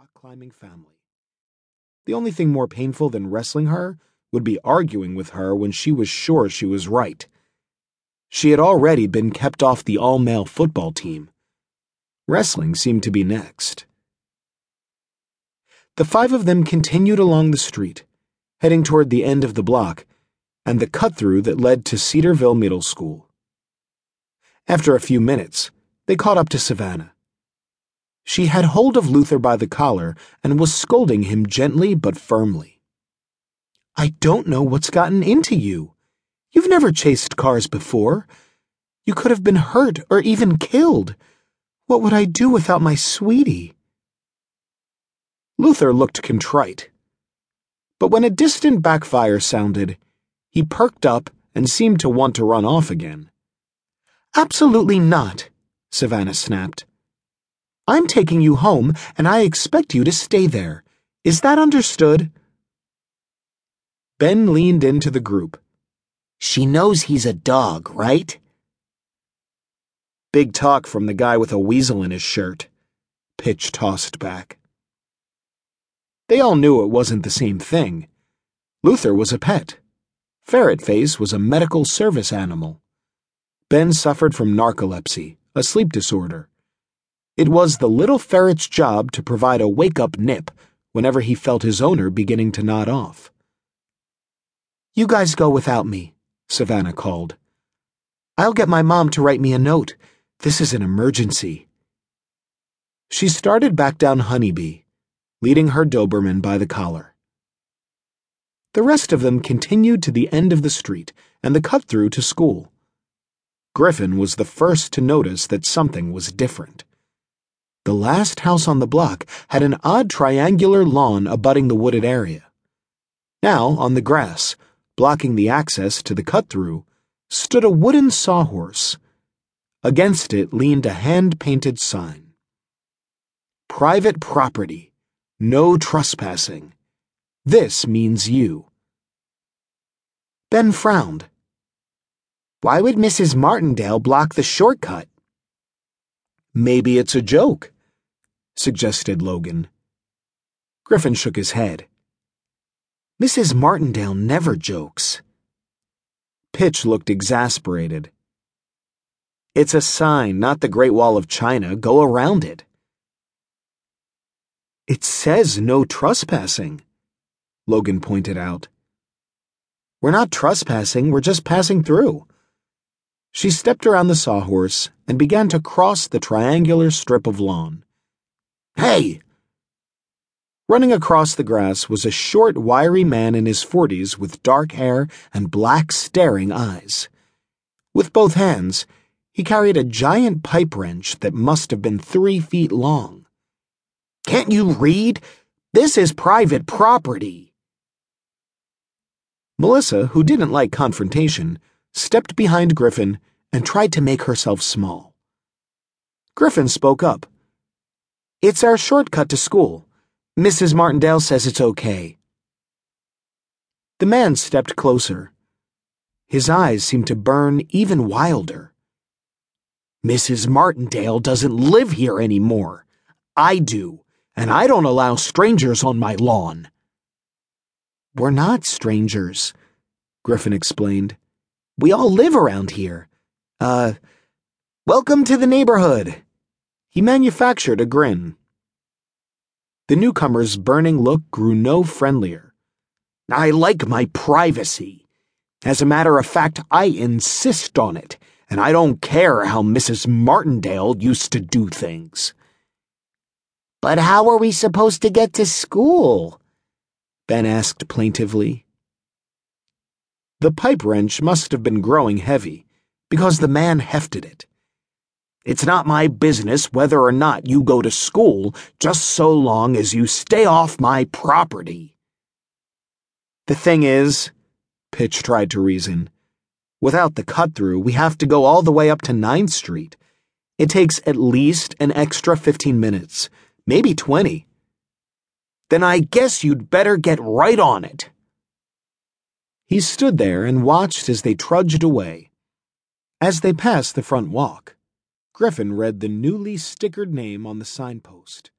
rock climbing family. The only thing more painful than wrestling her would be arguing with her when she was sure she was right. She had already been kept off the all male football team. Wrestling seemed to be next. The five of them continued along the street, heading toward the end of the block and the cut through that led to Cedarville Middle School. After a few minutes, they caught up to Savannah. She had hold of Luthor by the collar and was scolding him gently but firmly. I don't know what's gotten into you. You've never chased cars before. You could have been hurt or even killed. What would I do without my sweetie? Luthor looked contrite. But when a distant backfire sounded, he perked up and seemed to want to run off again. Absolutely not, Savannah snapped. I'm taking you home, and I expect you to stay there. Is that understood? Ben leaned into the group. She knows he's a dog, right? Big talk from the guy with a weasel in his shirt. Pitch tossed back. They all knew it wasn't the same thing. Luthor was a pet. Ferret Face was a medical service animal. Ben suffered from narcolepsy, a sleep disorder. It was the little ferret's job to provide a wake up nip whenever he felt his owner beginning to nod off. You guys go without me, Savannah called. I'll get my mom to write me a note. This is an emergency. She started back down Honeybee, leading her Doberman by the collar. The rest of them continued to the end of the street and the cut through to school. Griffin was the first to notice that something was different. The last house on the block had an odd triangular lawn abutting the wooded area. Now, on the grass, blocking the access to the cut through, stood a wooden sawhorse. Against it leaned a hand painted sign Private property. No trespassing. This means you. Ben frowned. Why would Mrs. Martindale block the shortcut? Maybe it's a joke, suggested Logan. Griffin shook his head. Mrs. Martindale never jokes. Pitch looked exasperated. It's a sign, not the Great Wall of China. Go around it. It says no trespassing, Logan pointed out. We're not trespassing, we're just passing through. She stepped around the sawhorse and began to cross the triangular strip of lawn. Hey! Running across the grass was a short, wiry man in his forties with dark hair and black, staring eyes. With both hands, he carried a giant pipe wrench that must have been three feet long. Can't you read? This is private property. Melissa, who didn't like confrontation, stepped behind Griffin and tried to make herself small. Griffin spoke up. It's our shortcut to school. Mrs. Martindale says it's okay. The man stepped closer. His eyes seemed to burn even wilder. Mrs. Martindale doesn't live here anymore. I do, and I don't allow strangers on my lawn. We're not strangers, Griffin explained. We all live around here. Uh, welcome to the neighborhood. He manufactured a grin. The newcomer's burning look grew no friendlier. I like my privacy. As a matter of fact, I insist on it, and I don't care how Mrs. Martindale used to do things. But how are we supposed to get to school? Ben asked plaintively. The pipe wrench must have been growing heavy, because the man hefted it. It's not my business whether or not you go to school, just so long as you stay off my property. The thing is, Pitch tried to reason, without the cut through, we have to go all the way up to Ninth Street. It takes at least an extra 15 minutes, maybe 20. Then I guess you'd better get right on it. He stood there and watched as they trudged away. As they passed the front walk, Griffin read the newly stickered name on the signpost.